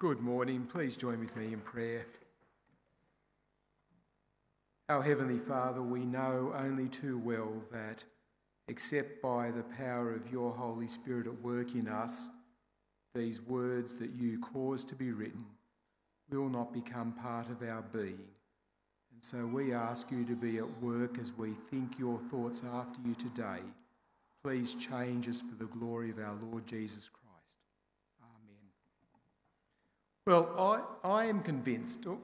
Good morning. Please join with me in prayer. Our Heavenly Father, we know only too well that, except by the power of your Holy Spirit at work in us, these words that you cause to be written will not become part of our being. And so we ask you to be at work as we think your thoughts after you today. Please change us for the glory of our Lord Jesus Christ. Well, I, I am convinced. Oh,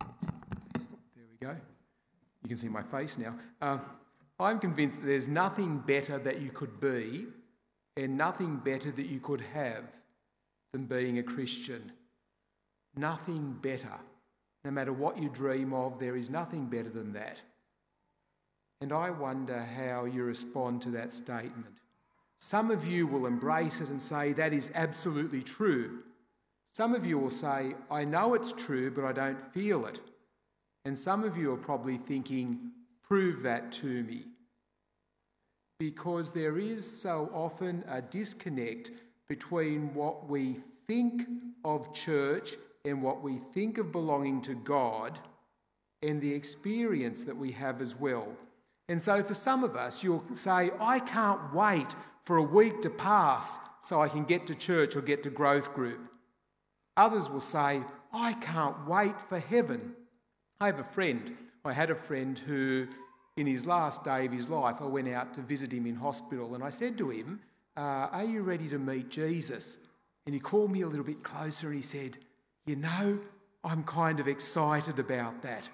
there we go. You can see my face now. Uh, I'm convinced that there's nothing better that you could be and nothing better that you could have than being a Christian. Nothing better. No matter what you dream of, there is nothing better than that. And I wonder how you respond to that statement. Some of you will embrace it and say that is absolutely true. Some of you will say, I know it's true, but I don't feel it. And some of you are probably thinking, prove that to me. Because there is so often a disconnect between what we think of church and what we think of belonging to God and the experience that we have as well. And so, for some of us, you'll say, I can't wait for a week to pass so I can get to church or get to growth group. Others will say, I can't wait for heaven. I have a friend, I had a friend who, in his last day of his life, I went out to visit him in hospital and I said to him, uh, Are you ready to meet Jesus? And he called me a little bit closer and he said, You know, I'm kind of excited about that.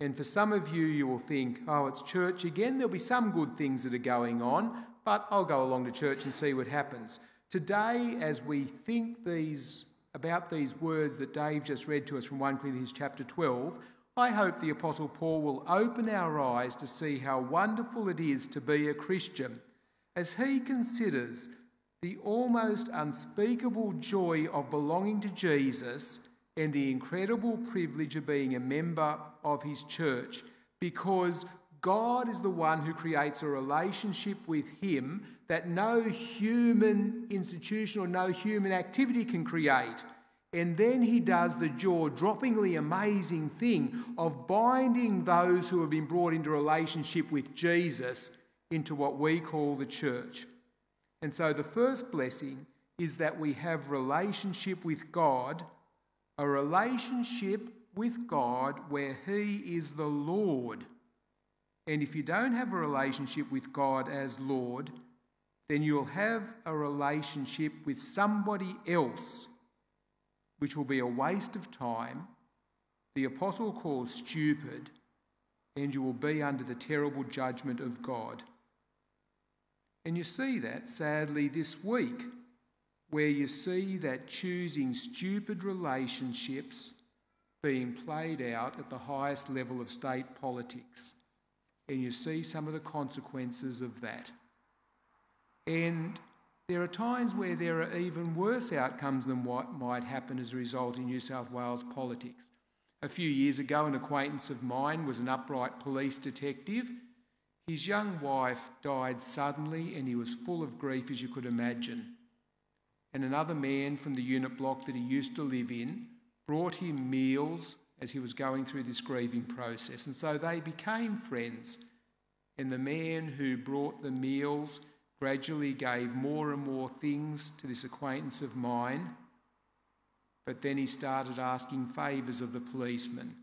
And for some of you, you will think, oh, it's church again. There'll be some good things that are going on, but I'll go along to church and see what happens. Today, as we think these about these words that Dave just read to us from 1 Corinthians chapter 12, I hope the Apostle Paul will open our eyes to see how wonderful it is to be a Christian as he considers the almost unspeakable joy of belonging to Jesus and the incredible privilege of being a member of his church because God is the one who creates a relationship with him that no human institution or no human activity can create. And then he does the jaw droppingly amazing thing of binding those who have been brought into relationship with Jesus into what we call the church. And so the first blessing is that we have relationship with God, a relationship with God where he is the Lord. And if you don't have a relationship with God as Lord, then you'll have a relationship with somebody else, which will be a waste of time. The apostle calls stupid, and you will be under the terrible judgment of God. And you see that sadly this week, where you see that choosing stupid relationships being played out at the highest level of state politics. And you see some of the consequences of that. And there are times where there are even worse outcomes than what might happen as a result in New South Wales politics. A few years ago, an acquaintance of mine was an upright police detective. His young wife died suddenly and he was full of grief, as you could imagine. And another man from the unit block that he used to live in brought him meals as he was going through this grieving process. And so they became friends. And the man who brought the meals gradually gave more and more things to this acquaintance of mine, but then he started asking favours of the policeman.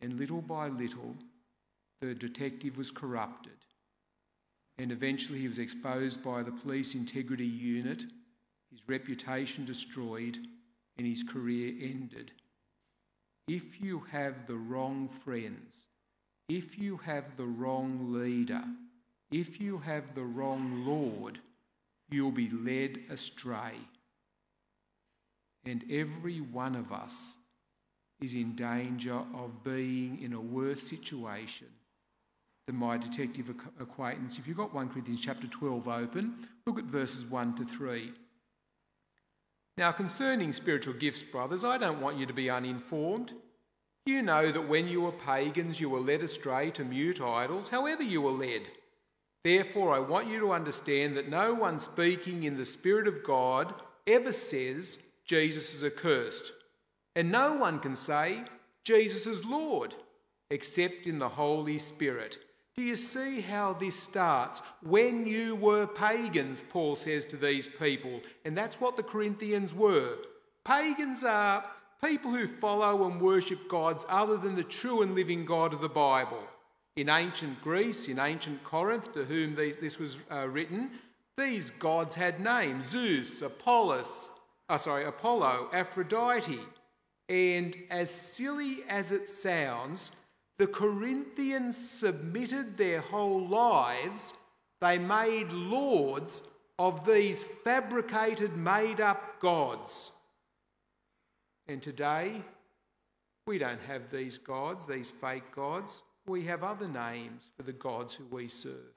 And little by little, the detective was corrupted. And eventually, he was exposed by the police integrity unit, his reputation destroyed, and his career ended. If you have the wrong friends, if you have the wrong leader, if you have the wrong Lord, you'll be led astray. And every one of us is in danger of being in a worse situation than my detective acquaintance. If you've got 1 Corinthians chapter 12 open, look at verses 1 to 3. Now, concerning spiritual gifts, brothers, I don't want you to be uninformed. You know that when you were pagans, you were led astray to mute idols, however, you were led. Therefore, I want you to understand that no one speaking in the Spirit of God ever says, Jesus is accursed. And no one can say Jesus is Lord except in the Holy Spirit. Do you see how this starts? When you were pagans, Paul says to these people, and that's what the Corinthians were. Pagans are people who follow and worship gods other than the true and living God of the Bible. In ancient Greece, in ancient Corinth, to whom this was uh, written, these gods had names Zeus, Apollos, oh, sorry, Apollo, Aphrodite. And as silly as it sounds, the Corinthians submitted their whole lives, they made lords of these fabricated, made up gods. And today, we don't have these gods, these fake gods. We have other names for the gods who we serve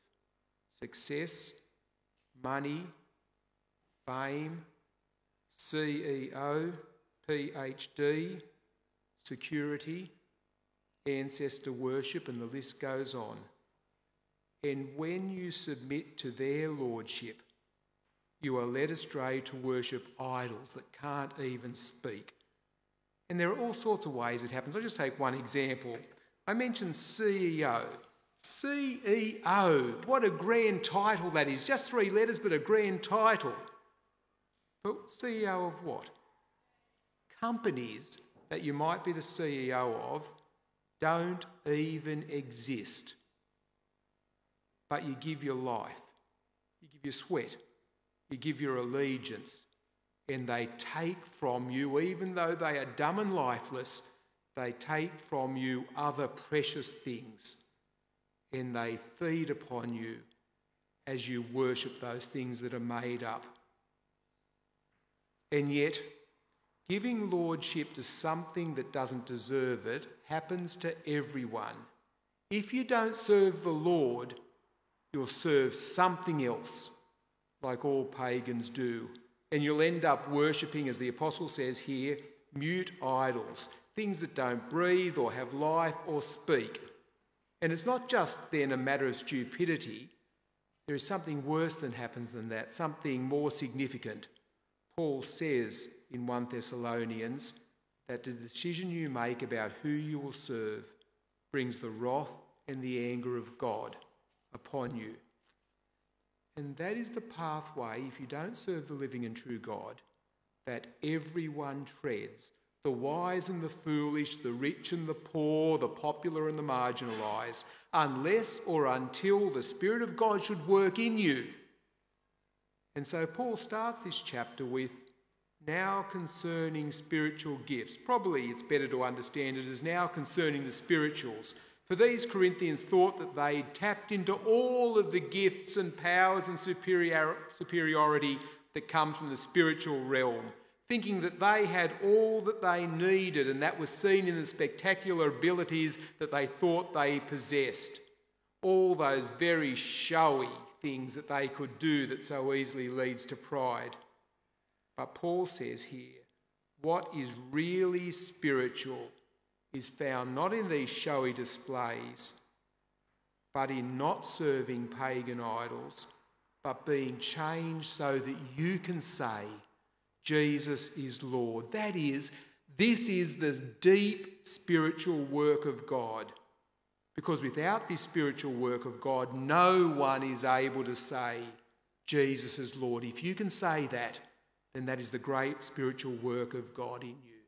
success, money, fame, CEO, PhD, security, ancestor worship, and the list goes on. And when you submit to their lordship, you are led astray to worship idols that can't even speak. And there are all sorts of ways it happens. I'll just take one example. I mentioned CEO. CEO, what a grand title that is. Just three letters, but a grand title. But CEO of what? Companies that you might be the CEO of don't even exist. But you give your life, you give your sweat, you give your allegiance, and they take from you, even though they are dumb and lifeless, they take from you other precious things and they feed upon you as you worship those things that are made up. And yet, giving lordship to something that doesn't deserve it happens to everyone. If you don't serve the Lord, you'll serve something else, like all pagans do. And you'll end up worshipping, as the apostle says here, mute idols, things that don't breathe or have life or speak. And it's not just then a matter of stupidity, there is something worse than happens than that, something more significant. Paul says in 1 Thessalonians that the decision you make about who you will serve brings the wrath and the anger of God upon you. And that is the pathway, if you don't serve the living and true God, that everyone treads the wise and the foolish, the rich and the poor, the popular and the marginalised, unless or until the Spirit of God should work in you. And so Paul starts this chapter with now concerning spiritual gifts. Probably it's better to understand it as now concerning the spirituals. For these Corinthians thought that they'd tapped into all of the gifts and powers and superior, superiority that come from the spiritual realm thinking that they had all that they needed, and that was seen in the spectacular abilities that they thought they possessed. All those very showy things that they could do that so easily leads to pride. But Paul says here, what is really spiritual is found not in these showy displays, but in not serving pagan idols, but being changed so that you can say, Jesus is Lord. That is, this is the deep spiritual work of God. Because without this spiritual work of God, no one is able to say, Jesus is Lord. If you can say that, then that is the great spiritual work of God in you.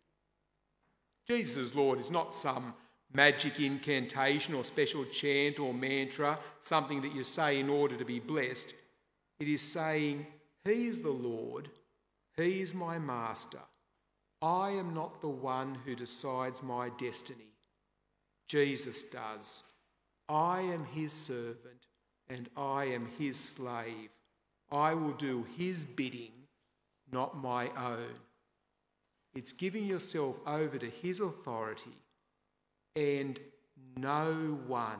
Jesus Lord is not some magic incantation or special chant or mantra, something that you say in order to be blessed. It is saying, He is the Lord he is my master. I am not the one who decides my destiny. Jesus does. I am his servant and I am his slave. I will do his bidding, not my own. It's giving yourself over to his authority, and no one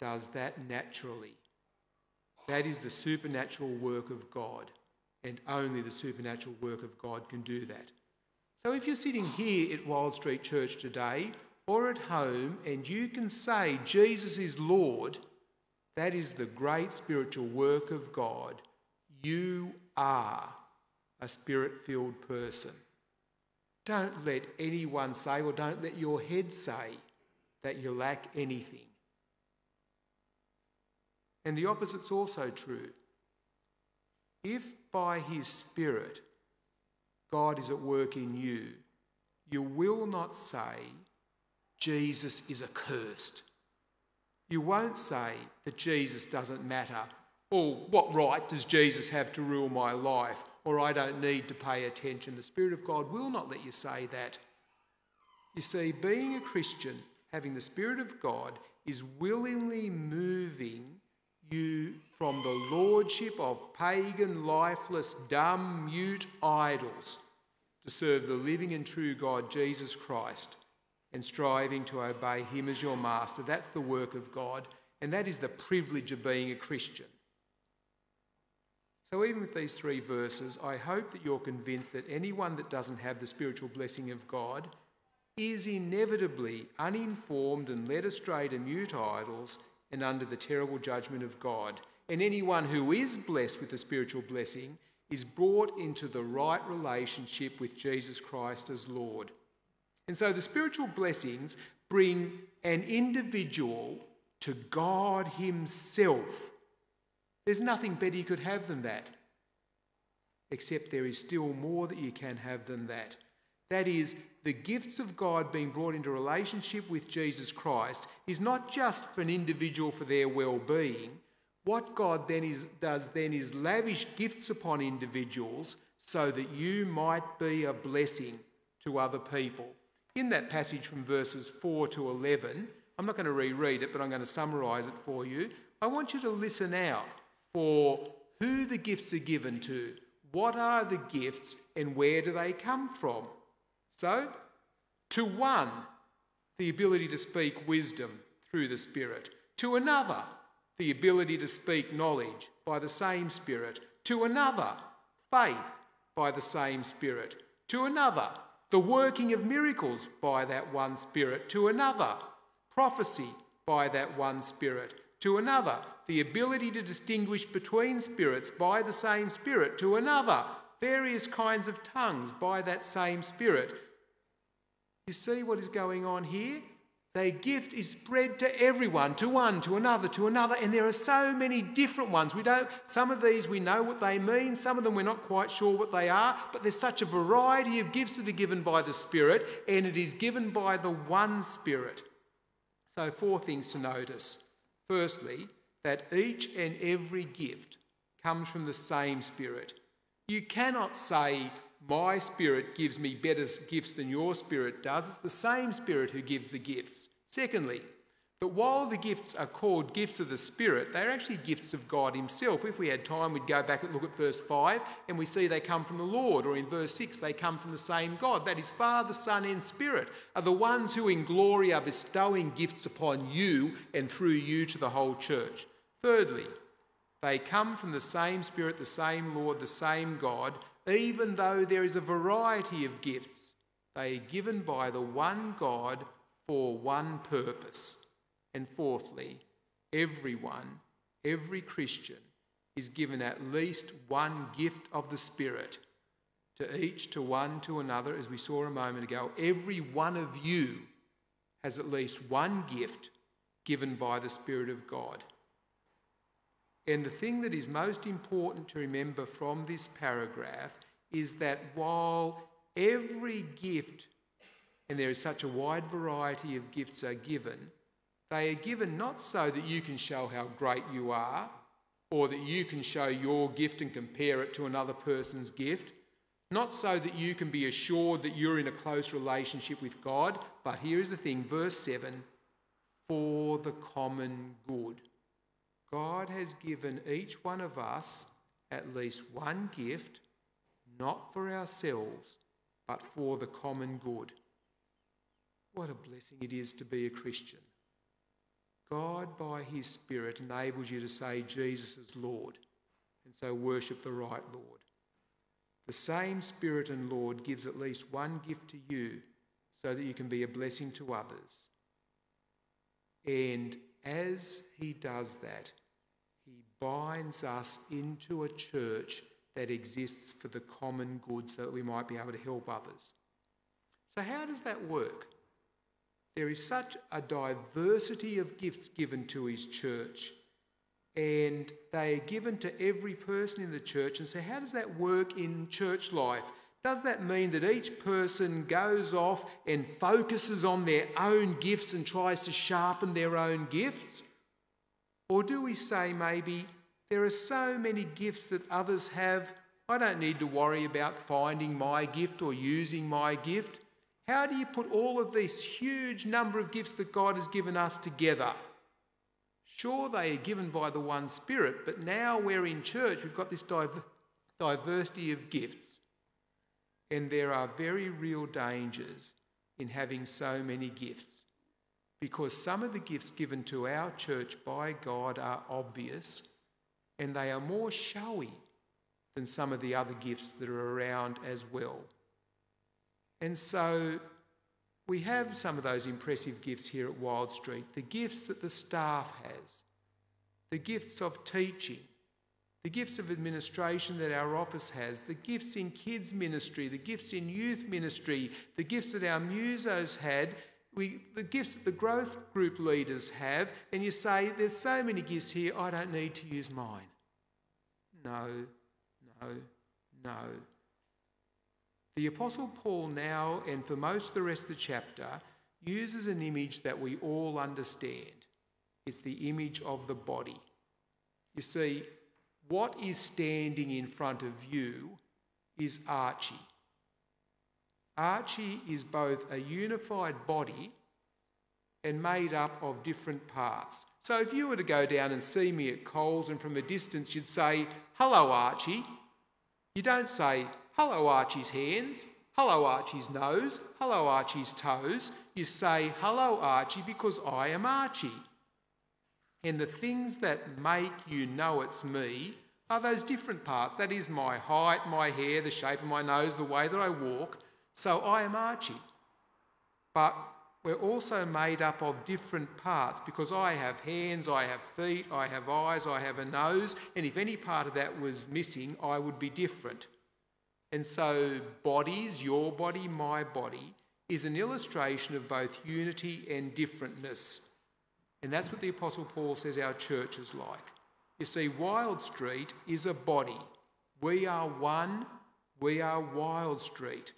does that naturally. That is the supernatural work of God and only the supernatural work of God can do that. So if you're sitting here at Wild Street Church today or at home and you can say Jesus is Lord, that is the great spiritual work of God. You are a spirit filled person. Don't let anyone say, or don't let your head say, that you lack anything. And the opposite's also true. If by his Spirit God is at work in you, you will not say, Jesus is accursed. You won't say that Jesus doesn't matter, or what right does Jesus have to rule my life, or I don't need to pay attention. The Spirit of God will not let you say that. You see, being a Christian, having the Spirit of God, is willingly moving you from the lordship of pagan, lifeless, dumb, mute idols to serve the living and true God, Jesus Christ, and striving to obey Him as your master. That's the work of God, and that is the privilege of being a Christian. So, even with these three verses, I hope that you're convinced that anyone that doesn't have the spiritual blessing of God is inevitably uninformed and led astray to mute idols and under the terrible judgment of God. And anyone who is blessed with the spiritual blessing is brought into the right relationship with Jesus Christ as Lord. And so the spiritual blessings bring an individual to God Himself. There's nothing better you could have than that. Except there is still more that you can have than that. That is, the gifts of God being brought into relationship with Jesus Christ is not just for an individual for their well being. What God then is, does then is lavish gifts upon individuals so that you might be a blessing to other people. In that passage from verses 4 to 11, I'm not going to reread it, but I'm going to summarise it for you. I want you to listen out for who the gifts are given to, what are the gifts, and where do they come from. So, to one, the ability to speak wisdom through the Spirit. To another, the ability to speak knowledge by the same Spirit. To another, faith by the same Spirit. To another, the working of miracles by that one Spirit. To another, prophecy by that one Spirit. To another, the ability to distinguish between spirits by the same Spirit. To another, various kinds of tongues by that same Spirit. You see what is going on here? The gift is spread to everyone, to one, to another, to another, and there are so many different ones. We don't some of these we know what they mean, some of them we're not quite sure what they are, but there's such a variety of gifts that are given by the Spirit, and it is given by the one Spirit. So four things to notice. Firstly, that each and every gift comes from the same Spirit. You cannot say, My Spirit gives me better gifts than your Spirit does. It's the same Spirit who gives the gifts. Secondly, but while the gifts are called gifts of the Spirit, they're actually gifts of God Himself. If we had time, we'd go back and look at verse 5 and we see they come from the Lord, or in verse 6, they come from the same God. That is, Father, Son, and Spirit are the ones who in glory are bestowing gifts upon you and through you to the whole church. Thirdly, they come from the same Spirit, the same Lord, the same God, even though there is a variety of gifts. They are given by the one God for one purpose. And fourthly, everyone, every Christian, is given at least one gift of the Spirit, to each, to one, to another, as we saw a moment ago. Every one of you has at least one gift given by the Spirit of God. And the thing that is most important to remember from this paragraph is that while every gift, and there is such a wide variety of gifts, are given, they are given not so that you can show how great you are or that you can show your gift and compare it to another person's gift, not so that you can be assured that you're in a close relationship with God, but here is the thing, verse 7 for the common good. God has given each one of us at least one gift, not for ourselves, but for the common good. What a blessing it is to be a Christian. God, by His Spirit, enables you to say Jesus is Lord, and so worship the right Lord. The same Spirit and Lord gives at least one gift to you so that you can be a blessing to others. And as He does that, He binds us into a church that exists for the common good so that we might be able to help others. So, how does that work? There is such a diversity of gifts given to his church, and they are given to every person in the church. And so, how does that work in church life? Does that mean that each person goes off and focuses on their own gifts and tries to sharpen their own gifts? Or do we say maybe there are so many gifts that others have, I don't need to worry about finding my gift or using my gift? How do you put all of this huge number of gifts that God has given us together? Sure, they are given by the one Spirit, but now we're in church, we've got this diversity of gifts. And there are very real dangers in having so many gifts because some of the gifts given to our church by God are obvious and they are more showy than some of the other gifts that are around as well. And so we have some of those impressive gifts here at Wild Street. The gifts that the staff has, the gifts of teaching, the gifts of administration that our office has, the gifts in kids' ministry, the gifts in youth ministry, the gifts that our musos had, we, the gifts that the growth group leaders have, and you say, There's so many gifts here, I don't need to use mine. No, no, no. The Apostle Paul now, and for most of the rest of the chapter, uses an image that we all understand. It's the image of the body. You see, what is standing in front of you is Archie. Archie is both a unified body and made up of different parts. So if you were to go down and see me at Coles and from a distance you'd say, Hello, Archie. You don't say, Hello, Archie's hands. Hello, Archie's nose. Hello, Archie's toes. You say, Hello, Archie, because I am Archie. And the things that make you know it's me are those different parts. That is my height, my hair, the shape of my nose, the way that I walk. So I am Archie. But we're also made up of different parts because I have hands, I have feet, I have eyes, I have a nose, and if any part of that was missing, I would be different. And so, bodies, your body, my body, is an illustration of both unity and differentness. And that's what the Apostle Paul says our church is like. You see, Wild Street is a body. We are one, we are Wild Street.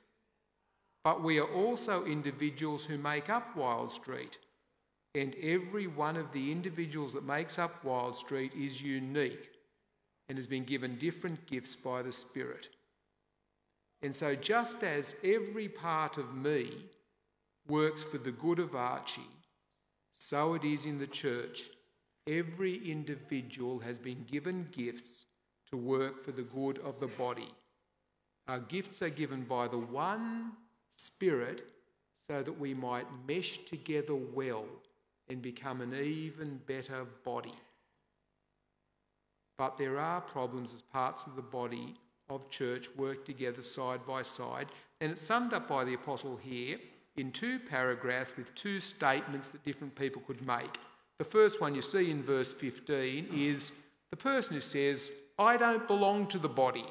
But we are also individuals who make up Wild Street. And every one of the individuals that makes up Wild Street is unique and has been given different gifts by the Spirit. And so, just as every part of me works for the good of Archie, so it is in the church. Every individual has been given gifts to work for the good of the body. Our gifts are given by the one Spirit so that we might mesh together well and become an even better body. But there are problems as parts of the body of church work together side by side, and it's summed up by the apostle here in two paragraphs with two statements that different people could make. The first one you see in verse 15 is the person who says, I don't belong to the body.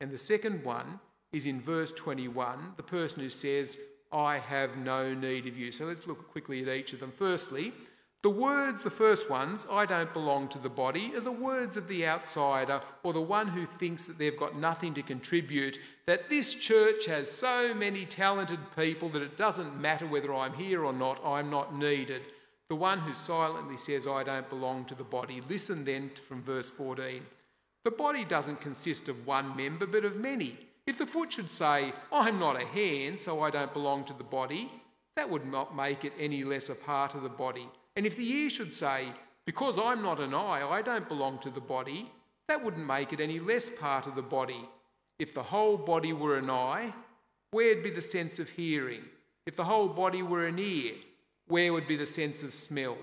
And the second one is in verse 21, the person who says, I have no need of you. So let's look quickly at each of them. Firstly, the words, the first ones, I don't belong to the body, are the words of the outsider or the one who thinks that they've got nothing to contribute, that this church has so many talented people that it doesn't matter whether I'm here or not, I'm not needed. The one who silently says, I don't belong to the body. Listen then from verse 14. The body doesn't consist of one member, but of many. If the foot should say, I'm not a hand, so I don't belong to the body, that would not make it any less a part of the body. And if the ear should say, Because I'm not an eye, I don't belong to the body, that wouldn't make it any less part of the body. If the whole body were an eye, where'd be the sense of hearing? If the whole body were an ear, where would be the sense of smell?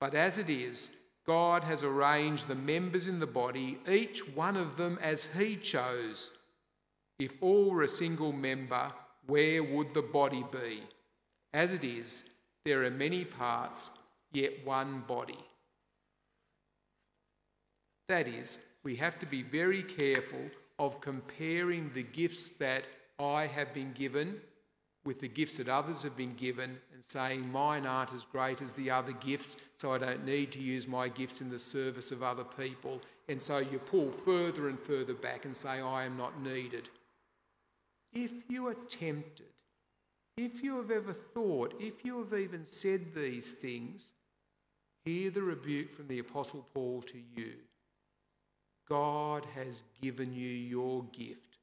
But as it is, God has arranged the members in the body, each one of them as He chose. If all were a single member, where would the body be? As it is, there are many parts, yet one body. That is, we have to be very careful of comparing the gifts that I have been given with the gifts that others have been given and saying mine aren't as great as the other gifts, so I don't need to use my gifts in the service of other people. And so you pull further and further back and say, I am not needed. If you are tempted, if you have ever thought, if you have even said these things, hear the rebuke from the Apostle Paul to you. God has given you your gift,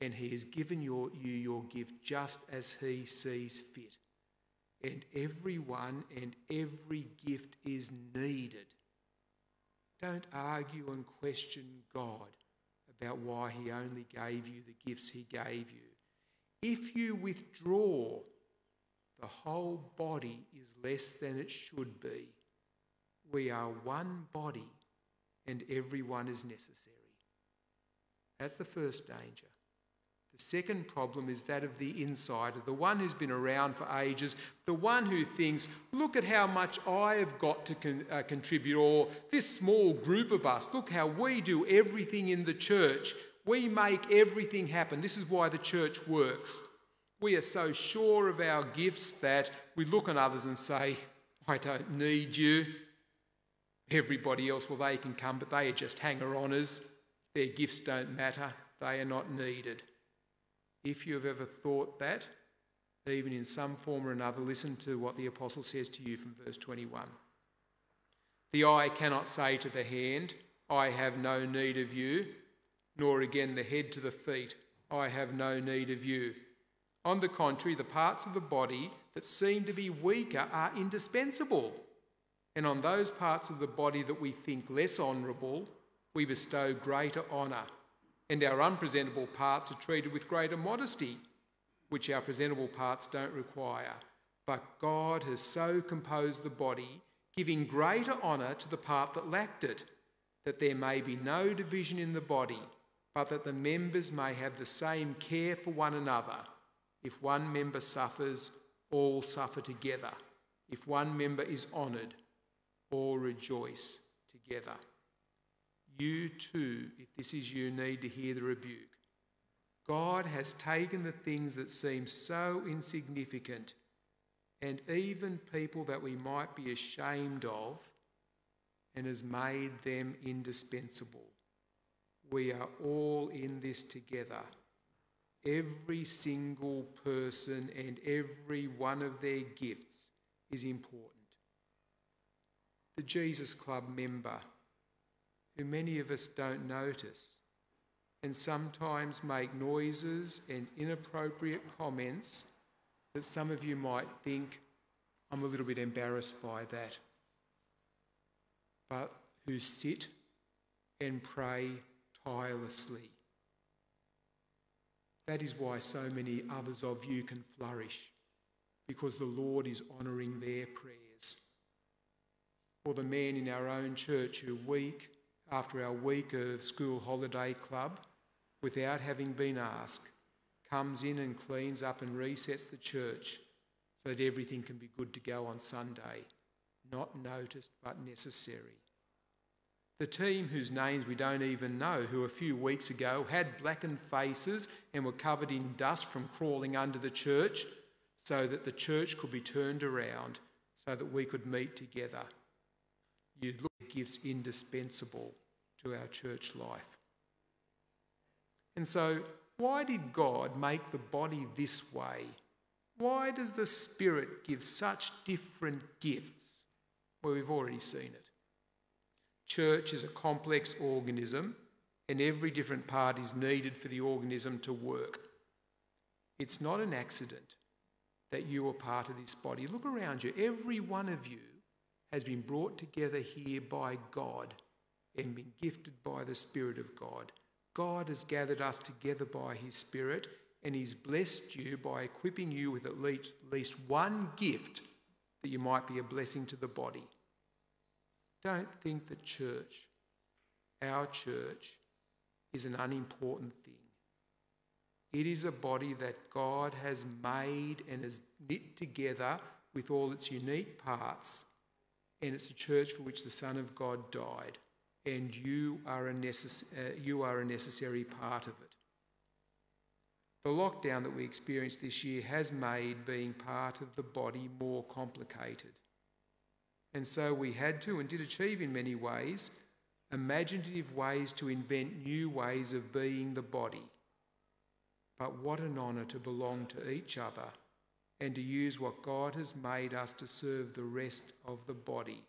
and He has given your, you your gift just as He sees fit. And everyone and every gift is needed. Don't argue and question God about why He only gave you the gifts He gave you. If you withdraw, the whole body is less than it should be. We are one body and everyone is necessary. That's the first danger. The second problem is that of the insider, the one who's been around for ages, the one who thinks, look at how much I have got to con- uh, contribute, or this small group of us, look how we do everything in the church. We make everything happen. This is why the church works. We are so sure of our gifts that we look on others and say, I don't need you. Everybody else, well, they can come, but they are just hanger oners. Their gifts don't matter. They are not needed. If you have ever thought that, even in some form or another, listen to what the apostle says to you from verse 21. The eye cannot say to the hand, I have no need of you, nor again the head to the feet, I have no need of you. On the contrary, the parts of the body that seem to be weaker are indispensable. And on those parts of the body that we think less honourable, we bestow greater honour and our unpresentable parts are treated with greater modesty, which our presentable parts don't require. But God has so composed the body, giving greater honour to the part that lacked it, that there may be no division in the body, but that the members may have the same care for one another. If one member suffers, all suffer together. If one member is honoured, all rejoice together. You too, if this is you, need to hear the rebuke. God has taken the things that seem so insignificant and even people that we might be ashamed of and has made them indispensable. We are all in this together. Every single person and every one of their gifts is important. The Jesus Club member who many of us don't notice and sometimes make noises and inappropriate comments that some of you might think, I'm a little bit embarrassed by that, but who sit and pray tirelessly. That is why so many others of you can flourish, because the Lord is honouring their prayers. Or the man in our own church who week after our week of school holiday club, without having been asked, comes in and cleans up and resets the church so that everything can be good to go on Sunday. Not noticed, but necessary. The team whose names we don't even know, who a few weeks ago had blackened faces and were covered in dust from crawling under the church, so that the church could be turned around, so that we could meet together. You look at gifts indispensable to our church life. And so, why did God make the body this way? Why does the Spirit give such different gifts? Well, we've already seen it. Church is a complex organism, and every different part is needed for the organism to work. It's not an accident that you are part of this body. Look around you. Every one of you has been brought together here by God and been gifted by the Spirit of God. God has gathered us together by His Spirit and He's blessed you by equipping you with at least, at least one gift that you might be a blessing to the body. Don't think that church, our church, is an unimportant thing. It is a body that God has made and has knit together with all its unique parts, and it's a church for which the Son of God died. and you are a, necess- uh, you are a necessary part of it. The lockdown that we experienced this year has made being part of the body more complicated. And so we had to and did achieve in many ways imaginative ways to invent new ways of being the body. But what an honour to belong to each other and to use what God has made us to serve the rest of the body.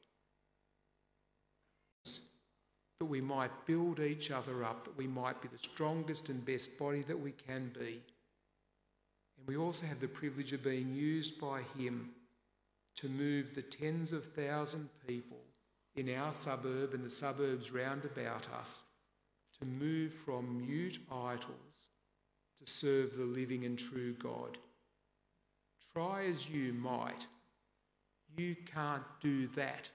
That we might build each other up, that we might be the strongest and best body that we can be. And we also have the privilege of being used by Him to move the tens of thousand people in our suburb and the suburbs round about us to move from mute idols to serve the living and true God. Try as you might, you can't do that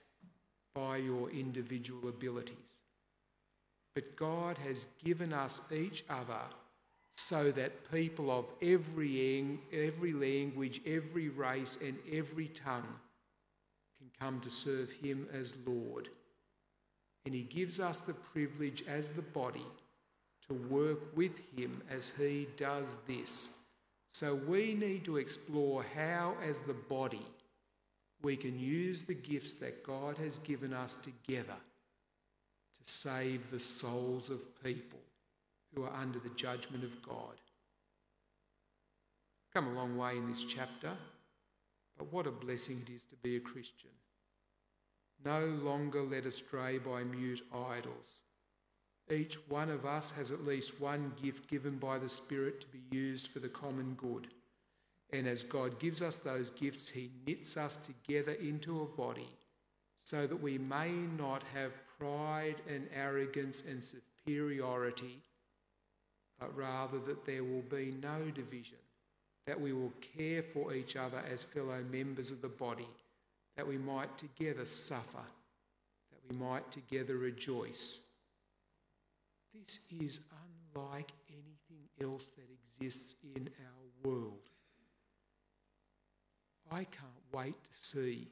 by your individual abilities. But God has given us each other so that people of every, every language, every race, and every tongue can come to serve Him as Lord. And He gives us the privilege as the body to work with Him as He does this. So we need to explore how, as the body, we can use the gifts that God has given us together to save the souls of people who are under the judgment of God. Come a long way in this chapter, but what a blessing it is to be a Christian. No longer led astray by mute idols. Each one of us has at least one gift given by the Spirit to be used for the common good. And as God gives us those gifts, He knits us together into a body so that we may not have pride and arrogance and superiority, but rather that there will be no division, that we will care for each other as fellow members of the body, that we might together suffer, that we might together rejoice. This is unlike anything else that exists in our world. I can't wait to see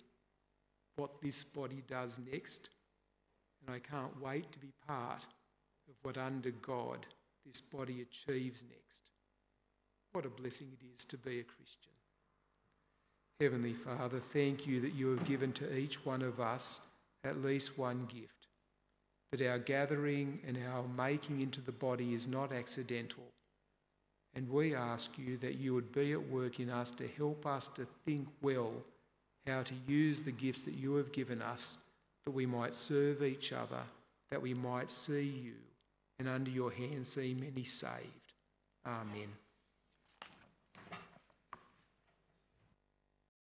what this body does next, and I can't wait to be part of what under God this body achieves next. What a blessing it is to be a Christian. Heavenly Father, thank you that you have given to each one of us at least one gift, that our gathering and our making into the body is not accidental. And we ask you that you would be at work in us to help us to think well how to use the gifts that you have given us, that we might serve each other, that we might see you and under your hand see many saved. Amen.